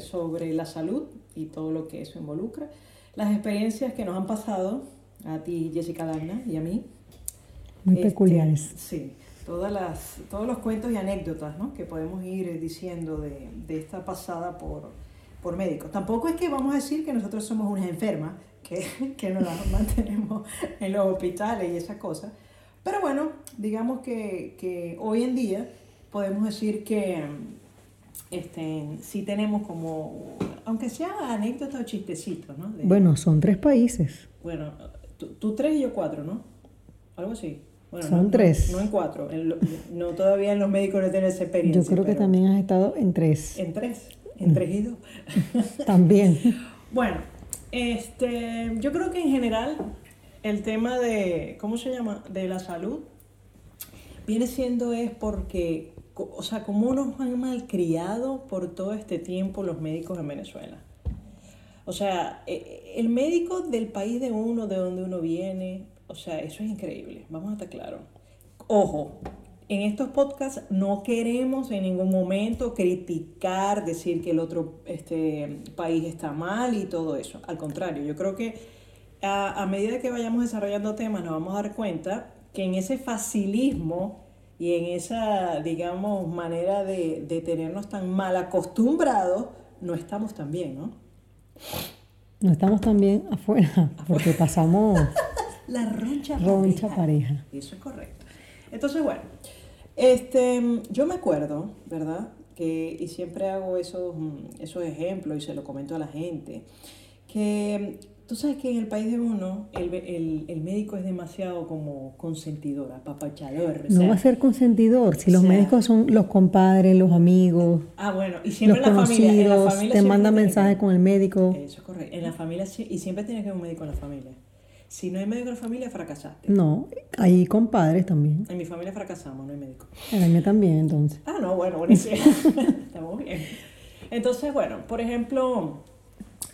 sobre la salud y todo lo que eso involucra. Las experiencias que nos han pasado a ti, Jessica Dagna, y a mí. Muy Este, peculiares. Sí, todas las, todos los cuentos y anécdotas ¿no? que podemos ir diciendo de, de esta pasada por, por médicos. Tampoco es que vamos a decir que nosotros somos unas enfermas, que, que nos las mantenemos en los hospitales y esas cosas. Pero bueno, digamos que, que hoy en día podemos decir que este, sí tenemos como, aunque sea anécdotas o chistecitos, ¿no? De- Bueno, son tres países. bueno, tú, tú tres y yo cuatro, ¿no? Algo así. Bueno, Son no- tres. No, en cuatro. En lo- no todavía en los médicos no tienen esa experiencia. Yo creo que pero también has estado en tres. En tres. En tres y dos. También. Bueno, este, yo creo que en general el tema de, ¿cómo se llama? De la salud viene siendo es porque, o sea, como nos han malcriado por todo este tiempo los médicos en Venezuela. O sea, eh, el médico del país de uno, de donde uno viene, o sea, eso es increíble, vamos a estar claros. Ojo, en estos podcasts no queremos en ningún momento criticar, decir que el otro este, país está mal y todo eso. Al contrario, yo creo que a medida que vayamos desarrollando temas nos vamos a dar cuenta que en ese facilismo y en esa, digamos, manera de, de tenernos tan mal acostumbrados, no estamos tan bien, ¿no? No estamos también afuera, porque pasamos La roncha, roncha pareja. pareja. Eso es correcto. Entonces, bueno, este, yo me acuerdo, ¿verdad? Que, y siempre hago esos, esos ejemplos y se lo comento a la gente, que tú sabes que en el país de uno el, el- el médico es demasiado como consentidor, apapachador. o No sea, va a ser consentidor. Si los sea- médicos son los compadres, los amigos, Ah, bueno, y los siempre en la familia. En la conocidos, familia te que- mensajes con el médico. Eso es correcto. En la familia, y siempre tiene que haber un médico en la familia. Si no hay médico en la familia, fracasaste. No, hay compadres también. En mi familia fracasamos, no hay médico. En la mía también, entonces. Ah, no, bueno, buenísimo. Estamos bien. Entonces, bueno, por ejemplo,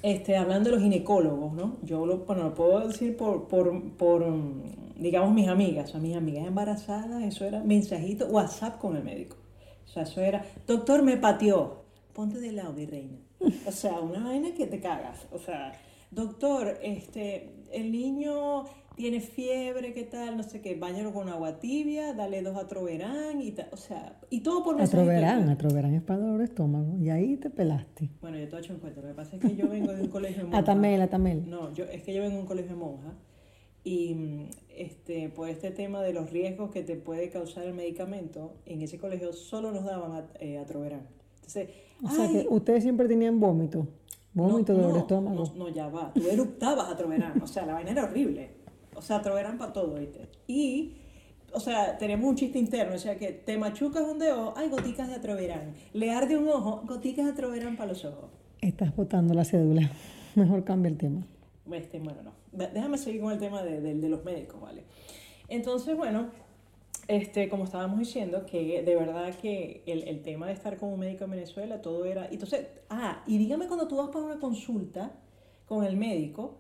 este, hablando de los ginecólogos, ¿no? Yo lo, bueno, lo puedo decir por, por, por, mm, digamos, mis amigas, o mis amigas embarazadas, eso era mensajito, WhatsApp con el médico. O sea, eso era, doctor, me pateó, ponte de lado, mi reina. O sea, una vaina que te cagas. O sea, doctor, este, el niño tiene fiebre, ¿qué tal? No sé qué, bañalo con agua tibia, dale dos atroverán y tal. O sea, y todo por. Atroverán, atroverán es para dolor de estómago. Y ahí te pelaste. Bueno, yo te he hecho un cuento. Lo que pasa es que yo vengo de un colegio de monjas. Atamel, atamel. No, yo, es que yo vengo de un colegio de monjas. Y mm, este, por este tema de los riesgos que te puede causar el medicamento, en ese colegio solo nos daban at- eh, atroverán. Entonces, O sea ay, que ustedes siempre tenían vómito. Vómito, no, dolor de no, estómago. No, no, ya va. Tú eructabas atroverán. O sea, la vaina era horrible. O sea, atroverán para todo, ¿viste? Y, o sea, tenemos un chiste interno. O sea, que te machucas un dedo, hay goticas de atroverán. Le arde un ojo, goticas de atroverán para los ojos. Estás botando la cédula. Mejor cambia el tema. Este, bueno, no. Déjame seguir con el tema de, de- de los médicos, ¿vale? Entonces, bueno, este, como estábamos diciendo, que de verdad que el, el tema de estar como médico en Venezuela, todo era... Entonces, ah, y dígame cuando tú vas para una consulta con el médico,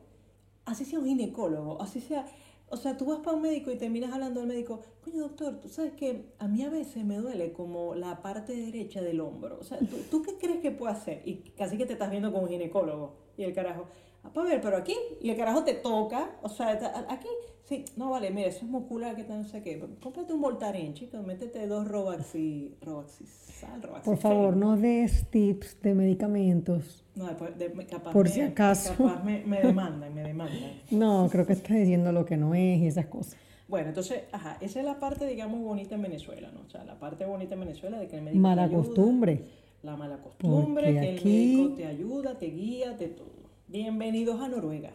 así sea un ginecólogo, así sea... O sea, tú vas para un médico y terminas hablando al médico, coño doctor, tú sabes que a mí a veces me duele como la parte derecha del hombro. O sea, ¿tú, ¿tú qué crees que puedo hacer? Y casi que te estás viendo con un ginecólogo. Y el carajo, ah, para ver, pero aquí, y el carajo te toca, o sea, aquí, sí, no vale, mira, eso es muscular, que tal, no sé qué. Cómprate un Voltaren, chicos, métete dos Robaxi, Robaxisal, Robaxi. Por favor, no des tips de medicamentos. No, después, de- capaz Por me- si acaso. Capaz me, me demandan, me demandan. No, creo que estás diciendo lo que no es y esas cosas. Bueno, entonces, ajá, esa es la parte, digamos, bonita en Venezuela, ¿no? O sea, la parte bonita en Venezuela de que el médico Mala te ayuda, costumbre. La mala costumbre, Porque que el aquí- médico te ayuda, te guía, te todo. Bienvenidos a Noruega.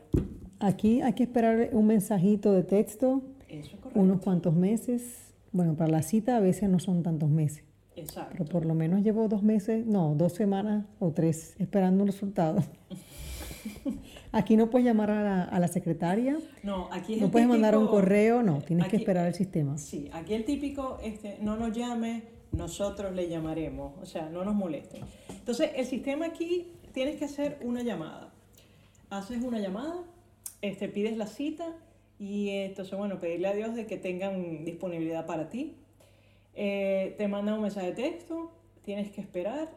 Aquí hay que esperar un mensajito de texto, Eso es correcto. unos cuantos meses. Bueno, para la cita a veces no son tantos meses, Exacto. pero por lo menos llevo dos meses, no, dos semanas o tres esperando un resultado. Aquí no puedes llamar a la, a la secretaria, No, aquí es no puedes mandar un típico- correo, no, tienes que aquí- esperar el sistema. Sí, aquí el típico, este, no nos llame, nosotros le llamaremos, o sea, no nos moleste. Entonces, el sistema aquí, tienes que hacer una llamada. Haces una llamada, este, pides la cita y entonces, bueno, pedirle a Dios de que tengan disponibilidad para ti. Eh, te manda un mensaje de texto, tienes que esperar.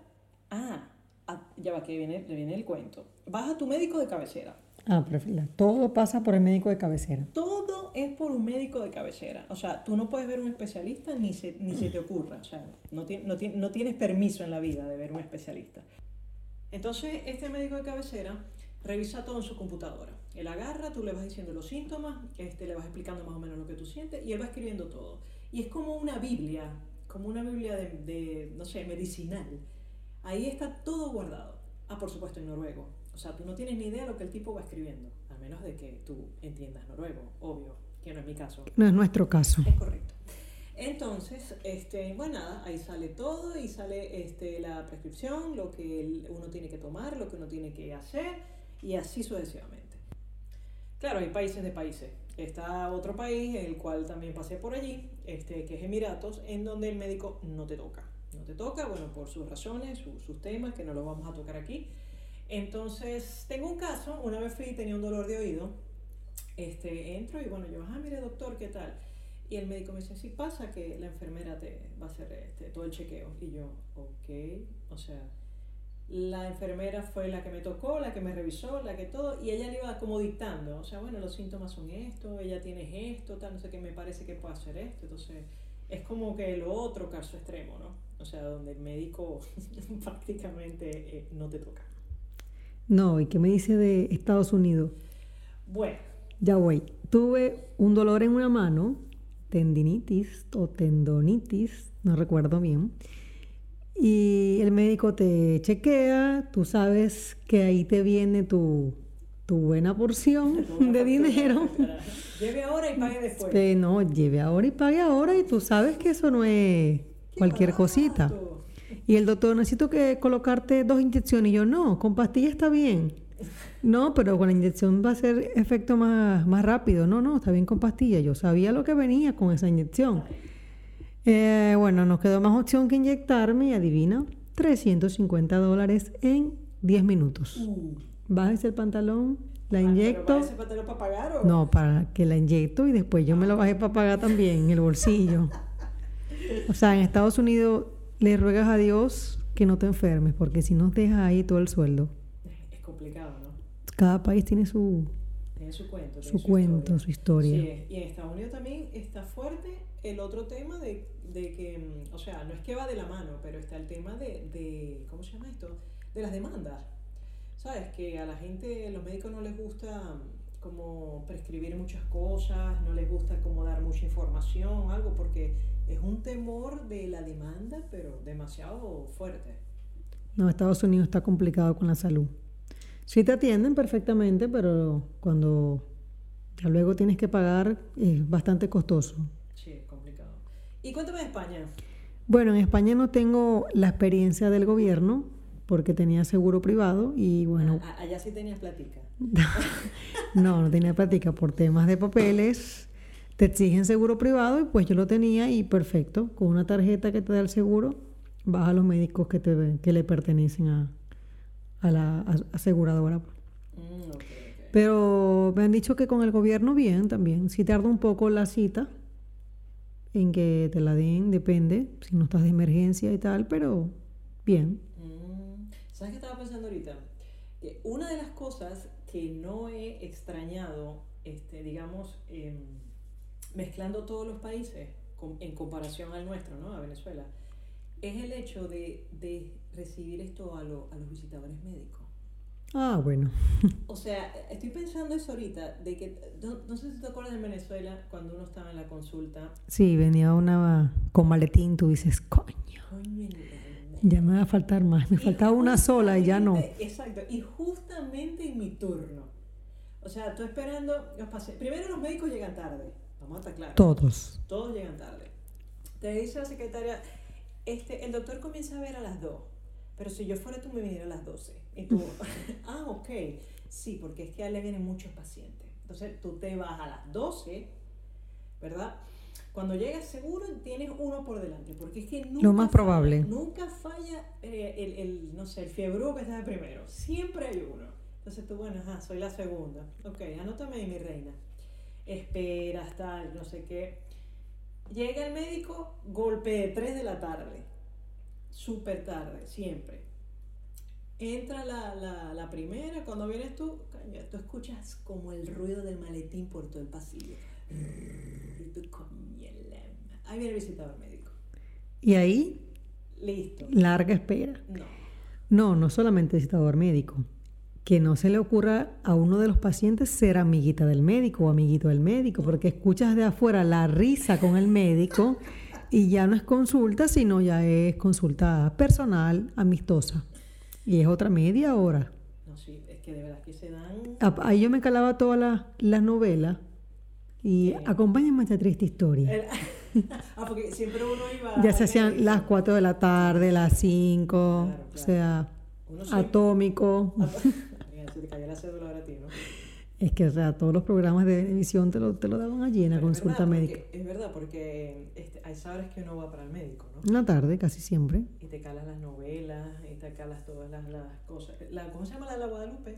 Ah, ah, ya va, que viene, viene el cuento. Vas a tu médico de cabecera. Ah, perfecto. Todo pasa por el médico de cabecera. Todo es por un médico de cabecera. O sea, tú no puedes ver un especialista ni se, ni se te ocurra. O sea, no, no, no tienes permiso en la vida de ver un especialista. Entonces, este médico de cabecera revisa todo en su computadora. Él agarra, tú le vas diciendo los síntomas, este, le vas explicando más o menos lo que tú sientes y él va escribiendo todo. Y es como una Biblia, como una Biblia de, de no sé, medicinal. Ahí está todo guardado. Ah, por supuesto, en noruego. O sea, tú no tienes ni idea de lo que el tipo va escribiendo, a menos de que tú entiendas noruego, obvio, que no es mi caso. No es nuestro caso. Es correcto. Entonces, este, bueno, nada, ahí sale todo y sale este, la prescripción, lo que uno tiene que tomar, lo que uno tiene que hacer y así sucesivamente. Claro, hay países de países. Está otro país, el cual también pasé por allí, este, que es Emiratos, en donde el médico no te toca. No te toca, bueno, por sus razones, sus temas, que no los vamos a tocar aquí. Entonces, tengo un caso, una vez fui tenía un dolor de oído, este, entro y bueno, yo, ah, mire doctor, ¿qué tal? Y el médico me dice, sí pasa que la enfermera te va a hacer este, todo el chequeo. Y yo, ok, o sea, la enfermera fue la que me tocó, la que me revisó, la que todo, y ella le iba como dictando, o sea, bueno, los síntomas son esto, ella tiene esto, tal, no sé qué, me parece que puede hacer esto, entonces es como que lo otro caso extremo, ¿no? O sea, donde el médico prácticamente eh, no te toca. No, ¿y qué me dice de Estados Unidos? Bueno. Ya voy. Tuve un dolor en una mano, tendinitis o tendonitis, no recuerdo bien. Y el médico te chequea, tú sabes que ahí te viene tu, tu buena porción de dinero. Lleve ahora y pague después. no, lleve ahora y pague ahora y tú sabes que eso no es cualquier cosita. Y el doctor, necesito que colocarte dos inyecciones. Y yo, no, con pastilla está bien. No, pero con la inyección va a ser efecto más, más rápido. No, no, está bien con pastilla. Yo sabía lo que venía con esa inyección. Eh, bueno, nos quedó más opción que inyectarme y adivina, 350 dólares en 10 minutos. Uh. Bájese el pantalón, la ah, inyecto. ¿Pero pantalón para pagar o? No, para que la inyecto y después yo me lo bajé para pagar también en el bolsillo. O sea, en Estados Unidos le ruegas a Dios que no te enfermes, porque si no dejas ahí todo el sueldo. Es complicado, ¿no? Cada país tiene su, tiene su cuento, su, cuento, su historia. Sí, y en Estados Unidos también está fuerte el otro tema de, de, que, mm, o sea, no es que va de la mano, pero está el tema de, de, ¿cómo se llama esto? De las demandas. ¿Sabes? Que a la gente, los médicos no les gusta como prescribir muchas cosas, no les gusta como dar mucha información, algo, porque es un temor de la demanda, pero demasiado fuerte. No, Estados Unidos está complicado con la salud. Sí te atienden perfectamente, pero cuando ya luego tienes que pagar es bastante costoso. ¿Y cuéntame de España? Bueno, en España no tengo la experiencia del gobierno porque tenía seguro privado y bueno... allá sí tenías platica. no, no tenía plática por temas de papeles. Te exigen seguro privado y pues yo lo tenía y perfecto. Con una tarjeta que te da el seguro, vas a los médicos que, te, que le pertenecen a, a la aseguradora. Mm, Pero me han dicho que con el gobierno bien también. Si tarda un poco la cita en que te la den, depende, si no estás de emergencia y tal, pero bien. Mm, ¿Sabes qué estaba pensando ahorita? Una de las cosas que no he extrañado, este, digamos, em, mezclando todos los países en comparación al nuestro, ¿no? A Venezuela, es el hecho de, de recibir esto a, a los visitadores médicos. Ah, bueno. O sea, estoy pensando eso ahorita, de que, no, sé si te acuerdas en Venezuela, cuando uno estaba en la consulta. Sí, venía una con maletín, tú dices, coño. Coño ya me va a faltar más. Me faltaba una sola y ya no. Exacto. Y justamente en mi turno. O sea, tú esperando los pacientes. Primero los médicos llegan tarde. Vamos a estar claros. Todos. Todos llegan tarde. Te dice la secretaria, este, el doctor comienza a ver a las 2. Pero si yo fuera tú me viniera a las 12. Y tú, ah, ok. Sí, porque es que a él le vienen muchos pacientes. Entonces tú te vas a las 12, ¿verdad? Cuando llegas seguro tienes uno por delante, porque es que nunca Lo más probable. nunca falla eh, el, el, no sé, el fiebre que está de primero. Siempre hay uno. Entonces tú, bueno, ajá, soy la segunda. Ok, anótame ahí, mi reina. Esperas, tal, no sé qué. Llega el médico, golpe de 3 de la tarde. Súper tarde, siempre. Entra la, la, la primera, cuando vienes tú, coño, tú escuchas como el ruido del maletín por todo el pasillo. Y tú, ahí viene el visitador médico. Y ahí, Listo. larga espera. No. No, no solamente visitador médico. Que no se le ocurra a uno de los pacientes ser amiguita del médico o amiguito del médico, porque escuchas de afuera la risa con el médico y ya no es consulta, sino ya es consulta personal, amistosa. Y es otra media hora. No, sí, es que de verdad que se dan. Ahí yo me calaba todas las las novelas y Sí. acompáñame a esta triste historia. el- ah, porque siempre uno iba. Ya se hacían médico. las 4 de la tarde, las 5, Claro, o claro. sea, Uno atómico. Mira, se te cayó la cédula ahora a ti, ¿no? Es que, o sea, todos los programas de televisión te lo, te lo daban allí en la Pero es consulta verdad, médica. porque- es verdad, porque este, hay sabes que uno va para el médico, ¿no? Una tarde, casi siempre. Y te calas las novelas, y te calas todas las, las cosas. La, ¿Cómo se llama la de la Guadalupe?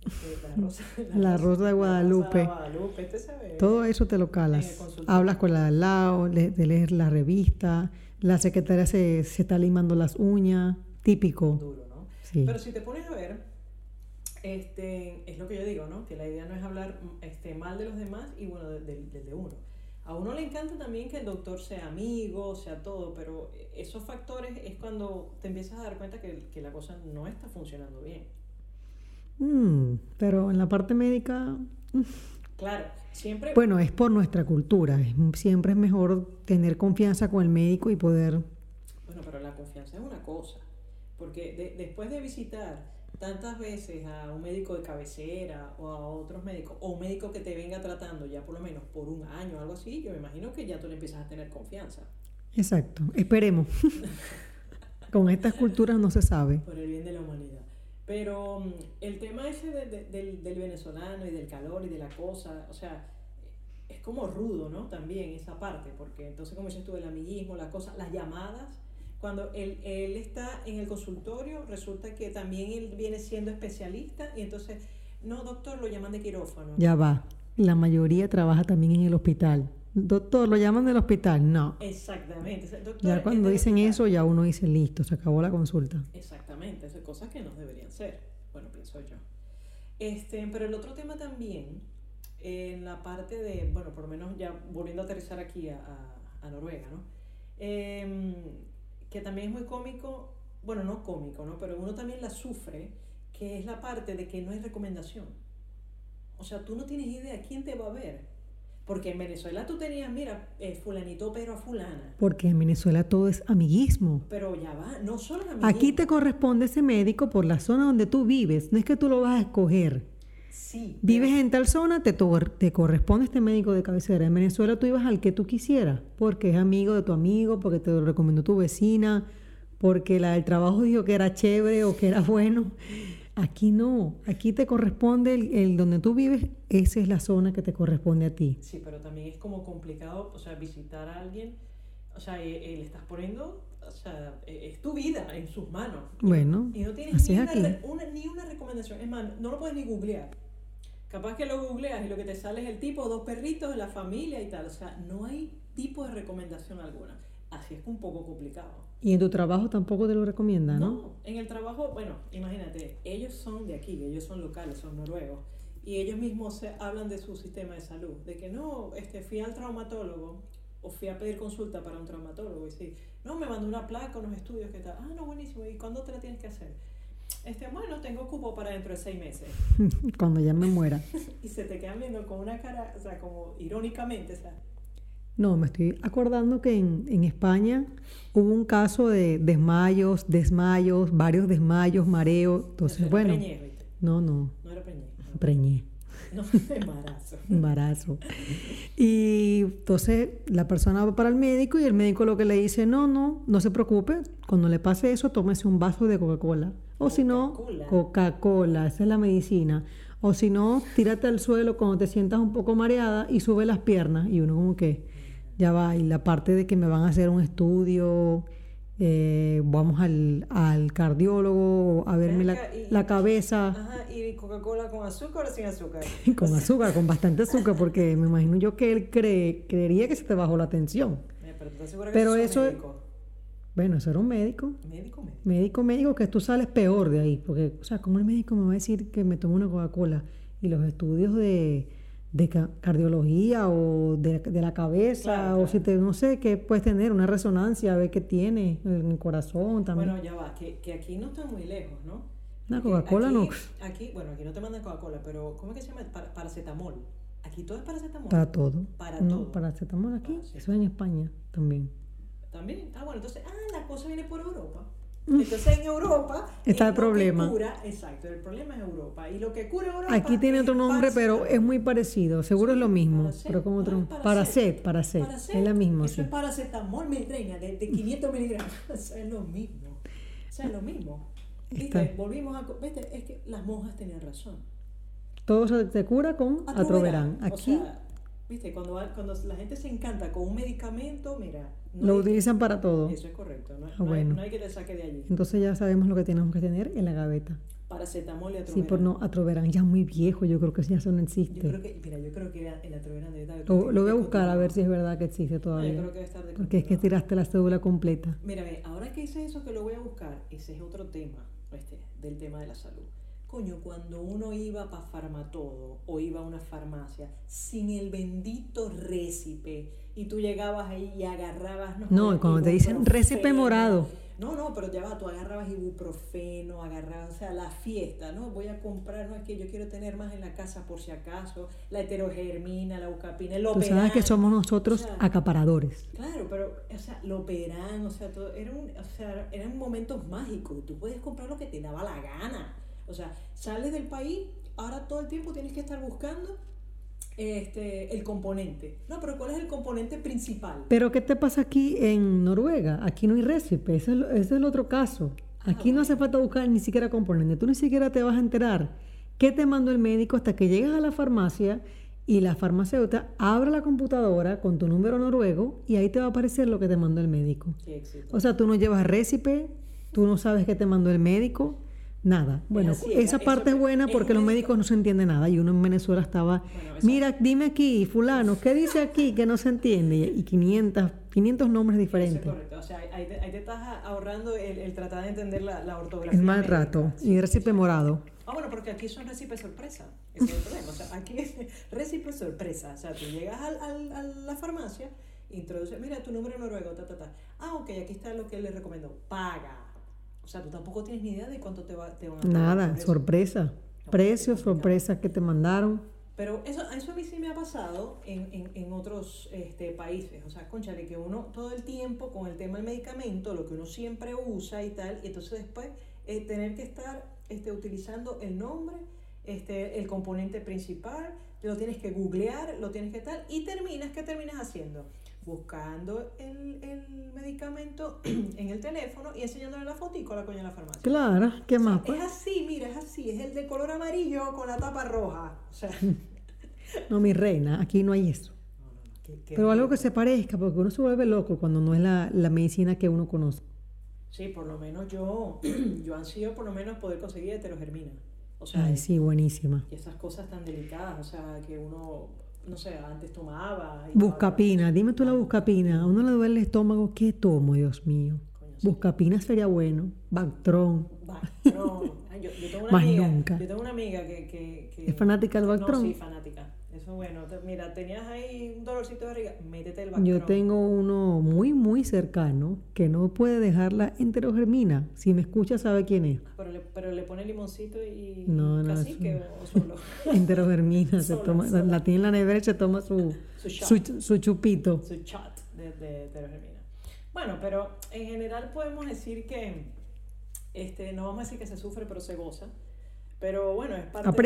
Este, la rosa, La Rosa de Guadalupe. La rosa de Guadalupe, ¿usted sabe? Todo eso te lo calas. Hablas con la de al lado, le, te lees la revista, la secretaria se, se está limando las uñas, típico. Duro, ¿no? Sí. Pero si te pones a ver, este, es lo que yo digo, ¿no? Que la idea no es hablar este, mal de los demás y bueno, del de, uno. A uno le encanta también que el doctor sea amigo, sea todo, pero esos factores es cuando te empiezas a dar cuenta que, que la cosa no está funcionando bien. Mm, pero en la parte médica, Claro, siempre... bueno, es por nuestra cultura. es- siempre es mejor tener confianza con el médico y poder... Bueno, pero la confianza es una cosa, porque de- después de visitar tantas veces a un médico de cabecera o a otros médicos, o un médico que te venga tratando ya por lo menos por un año o algo así, yo me imagino que ya tú le empiezas a tener confianza, Exacto, esperemos. con estas culturas no se sabe. por el bien de la humanidad. Pero mm, el tema ese de- de- del, del venezolano y del calor y de la cosa, o sea, es como rudo, ¿no? También esa parte, porque entonces como dices tú, el amiguismo, la cosa, las llamadas, cuando él, él está en el consultorio, resulta que también él viene siendo especialista y entonces, no, doctor, lo llaman de quirófano. Ya va. La mayoría trabaja también en el hospital. Doctor, lo llaman del hospital. No. Exactamente. doctor, Ya cuando dicen eso, ya uno dice listo, se acabó la consulta. Exactamente, esas cosas que no deberían ser, bueno, pienso yo. Este, pero el otro tema también, en la parte de, bueno, por lo menos ya volviendo a aterrizar aquí a, a- a Noruega, ¿no? Em, que también es muy cómico, bueno, no cómico, ¿no? Pero uno también la sufre, que es la parte de que no hay recomendación. O sea, tú no tienes idea quién te va a ver. Porque en Venezuela tú tenías, mira, eh, fulanito pero a fulana. Porque en Venezuela todo es amiguismo. Pero ya va, no solo la Aquí te corresponde ese médico por la zona donde tú vives. No es que tú lo vas a escoger. Sí. Vives en tal zona, te, te corresponde este médico de cabecera. En Venezuela tú ibas al que tú quisieras, porque es amigo de tu amigo, porque te lo recomendó tu vecina, porque la del trabajo dijo que era chévere o que era bueno. Aquí no, aquí te corresponde el, el donde tú vives, esa es la zona que te corresponde a ti. Sí, pero también es como complicado, o sea, visitar a alguien, o sea, eh, eh, le estás poniendo, o sea, eh, es tu vida en sus manos. Bueno, y no tienes así ni es una, aquí. una- ni una recomendación. Es más, no lo puedes ni googlear. Capaz que lo googleas y lo que te sale es el tipo, dos perritos, la familia y tal. O sea, no hay tipo de recomendación alguna. Así es un poco complicado. Y en tu trabajo tampoco te lo recomiendan, ¿no? No, en el trabajo, bueno, imagínate, ellos son de aquí, ellos son locales, son noruegos, y ellos mismos se hablan de su sistema de salud, de que no, este, fui al traumatólogo o fui a pedir consulta para un traumatólogo y sí, no, me mandó una placa, unos estudios, ¿qué tal? Ah, no, buenísimo, ¿y cuándo te la tienes que hacer? Este, bueno, tengo cupo para dentro de seis meses. Cuando ya me muera. Y se te quedan viendo con una cara, o sea, como irónicamente, o sea, No, me estoy acordando que en, en España hubo un caso de desmayos, desmayos, varios desmayos, mareo. Entonces, era bueno, ¿viste? no, no, No era preñez, no, preñé, no, embarazo. embarazo. Y entonces la persona va para el médico y el médico lo que le dice, no, no, no se preocupe, cuando le pase eso, tómese un vaso de Coca-Cola. O si no, Coca-Cola. Coca-Cola, esa es la medicina. O si no, tírate al suelo cuando te sientas un poco mareada y sube las piernas. Y uno como que, ya va, y la parte de que me van a hacer un estudio eh, vamos al, al cardiólogo a verme la, y- la cabeza Ajá, ¿y Coca-Cola con azúcar o sin azúcar? con azúcar, con bastante azúcar, porque me imagino yo que él cree, creería que se te bajó la tensión. Eh, pero que Pero eso. Bueno, eso era un médico. Médico, médico. Médico, médico, que tú sales peor de ahí. Porque, o sea, ¿cómo el médico me va a decir que me tomo una Coca-Cola? Y los estudios de, de ca- cardiología o de, de la cabeza, Claro, o si te, no sé, qué puedes tener, una resonancia, a ver qué tiene en el corazón también. Bueno, ya va, que, que aquí no está muy lejos, ¿no? Una Coca-Cola aquí- no. Aquí, bueno, aquí no te mandan Coca-Cola, pero ¿cómo es que se llama? Para- paracetamol. Aquí todo es paracetamol. Para todo. Para no, todo. paracetamol aquí. Sí. Eso es en España también. También. Ah, bueno, entonces, ah, la cosa viene por Europa. Entonces en Europa. Está el problema. cura, exacto, el problema es Europa. Y lo que cura Europa. Aquí tiene otro nombre, pero es muy parecido. Seguro es lo mismo, Paracet, pero con otro. Paracet, Paracet. Paracet. Es la misma, Eso sí. es paracetamol, mi reina, de, de 500 miligramos. Eso es lo mismo. Eso es lo mismo. Está. ¿Viste? Volvimos a. ¿Viste? Es que las monjas tenían razón. Todo se, se cura con atroverán. O Aquí sea, ¿viste? Cuando, cuando la gente se encanta con un medicamento, mira. no lo hay- utilizan para todo. Eso es correcto. No, Ah, no hay, bueno. no hay que te saque de allí. Entonces ya sabemos lo que tenemos que tener en la gaveta. Paracetamol y Sí, atroverán. por no, atroverán ya muy viejo, yo creo que ya eso no Yo existe. creo que, mira, yo creo que el atroverán debe estar. Lo, lo voy a buscar a ver si es verdad que existe No, yo todavía. creo que debe estar de Porque es que tiraste la cédula completa. Mira, ve, ahora que hice eso que lo voy a buscar, ese es otro tema, este, del tema de la salud. Coño, cuando uno iba para Farmatodo o iba a una farmacia sin el bendito récipe y tú llegabas ahí y agarrabas... No, y cuando te dicen récipe morado. No, no, pero ya va, tú agarrabas ibuprofeno, agarrabas, o sea, la fiesta, ¿no? Voy a comprar, no es que yo quiero tener más en la casa por si acaso, la heterogermina, la eucapina, el Tú sabes que somos nosotros O sea, acaparadores. Claro, pero, o sea, lo verán, o sea, todo, era un, o sea, eran momentos mágicos. Tú puedes comprar lo que te daba la gana. O sea, sales del país, ahora todo el tiempo tienes que estar buscando este, el componente. No, pero ¿cuál es el componente principal? Pero ¿qué te pasa aquí en Noruega? Aquí no hay récipe, ese es, el- ese es el otro caso. Aquí no hace falta buscar ni siquiera componentes, tú ni siquiera te vas a enterar qué te mandó el médico hasta que llegas a la farmacia y la farmacéutica abre la computadora con tu número noruego y ahí te va a aparecer lo que te mandó el médico. O sea, tú no llevas récipe, tú no sabes qué te mandó el médico, nada. Bueno, así, esa parte es buena es porque un los médico- médicos no se entiende nada y uno en Venezuela estaba, Bueno, mira, dime aquí, fulano, ¿qué dice aquí que no se entiende? Y 500, 500 nombres Eso es diferentes. correcto. O sea, ahí te, ahí te estás ahorrando el, el tratar de entender la, la ortografía. Es mal médica. rato. Y récipe morado. Ah, bueno, porque aquí son récipes sorpresa. Ese es el problema. O sea, aquí es récipe sorpresa. O sea, tú llegas al, al- a la farmacia, introduces, mira tu número noruego, ta, ta, ta. Ah, ok, aquí está lo que le recomendó. Paga. O sea, tú tampoco tienes ni idea de cuánto te, va, te van a pagar Nada, sorpresa. Precios, sorpresas que te mandaron. Pero eso, eso a mí sí me ha pasado en, en, en otros este, países. O sea, conchale, que uno todo el tiempo con el tema del medicamento, lo que uno siempre usa y tal, y entonces después eh, tener que estar este, utilizando el nombre, este, el componente principal, lo tienes que googlear, lo tienes que tal, y terminas, ¿qué terminas haciendo? Buscando el, el medicamento en el teléfono y enseñándole la fotico a la coña de la farmacia. Claro, ¿qué O sea, más? pues? es así, mira, es así, es el de color amarillo con la tapa roja. O sea, No, mi reina, aquí no hay eso. No, no, no, qué- qué Pero algo que se parezca, porque uno se vuelve loco cuando no es la, la medicina que uno conoce. Sí, por lo menos yo, yo ansío por lo menos poder conseguir heterogermina. O sea, Ay, sí, buenísima. y esas cosas tan delicadas, o sea, que uno, no sé, antes tomaba. y Buscapina, dime tú la buscapina. A uno le duele el estómago, ¿qué tomo, Dios mío? Coño, sí. Buscapina sería bueno. Bactrón. Bactrón. Yo, yo tengo una Más amiga, nunca. Yo tengo una amiga que... que, que- ¿Es fanática del No, Bactrón? sí, fanática. Bueno. te- Mira, tenías ahí un dolorcito de barriga, métete el. Yo tengo uno muy, muy cercano que no puede dejar la enterogermina. Si me escucha, sabe quién es. Pero le, pero le pone limoncito y, No, no, cacique o solo. Enterogermina. se Sola, toma, sola. La tiene en la nevera y se toma su, Su shot. su, su chupito. su chat de, de heterogermina. Bueno, pero en general podemos decir que, este, no vamos a decir que se sufre, pero se goza. Pero bueno, es parte de-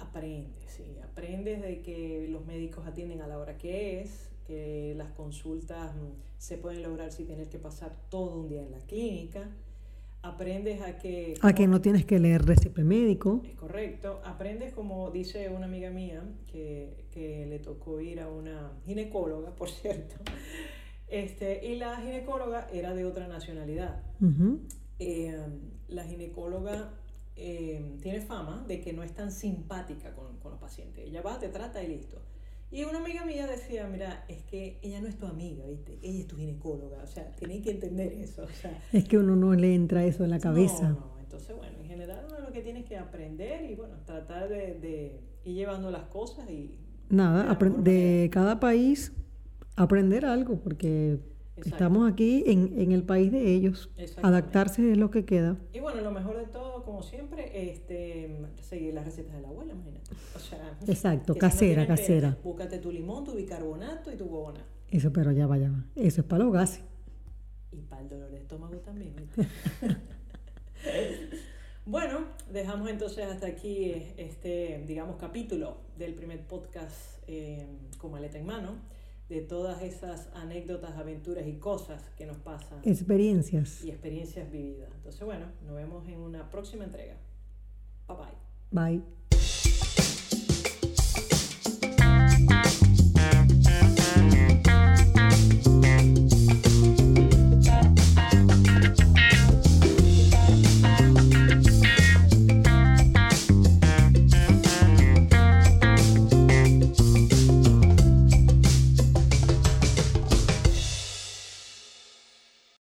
Aprendes. sí. Aprendes de que los médicos atienden a la hora que es, que las consultas mm, se pueden lograr sin tener que pasar todo un día en la clínica. Aprendes a que... A que no tienes que leer récipe médico. Es correcto. Aprendes, como dice una amiga mía, que, que le tocó ir a una ginecóloga, por cierto, Este, y la ginecóloga era de otra nacionalidad. Eh, la ginecóloga eh, tiene fama de que no es tan simpática con, con los pacientes. Ella va, te trata y listo. Y una amiga mía decía, mira, es que ella no es tu amiga, ¿viste? Ella es tu ginecóloga. O sea, tenéis que entender eso. O sea, Es que uno no le entra eso en la cabeza. no, no. Entonces, bueno, en general uno lo que tiene que aprender y, bueno, tratar de, de ir llevando las cosas y... Nada, de de cada país aprender algo, porque Exacto. estamos aquí en, en el país de ellos. Adaptarse es lo que queda. Y bueno, lo mejor de todo, como siempre, este, seguir las recetas de la abuela, imagínate. O sea, Exacto, que si no casera, que- casera. Búscate tu limón, tu bicarbonato y tu huevona. Eso, pero ya va, ya va. Eso es para los gases. Y para el dolor de estómago también. bueno, dejamos entonces hasta aquí este, digamos, capítulo del primer podcast eh, con maleta en mano, de todas esas anécdotas, aventuras y cosas que nos pasan Experiencias. y experiencias vividas. Entonces, bueno, nos vemos en una próxima entrega. Bye bye. Bye.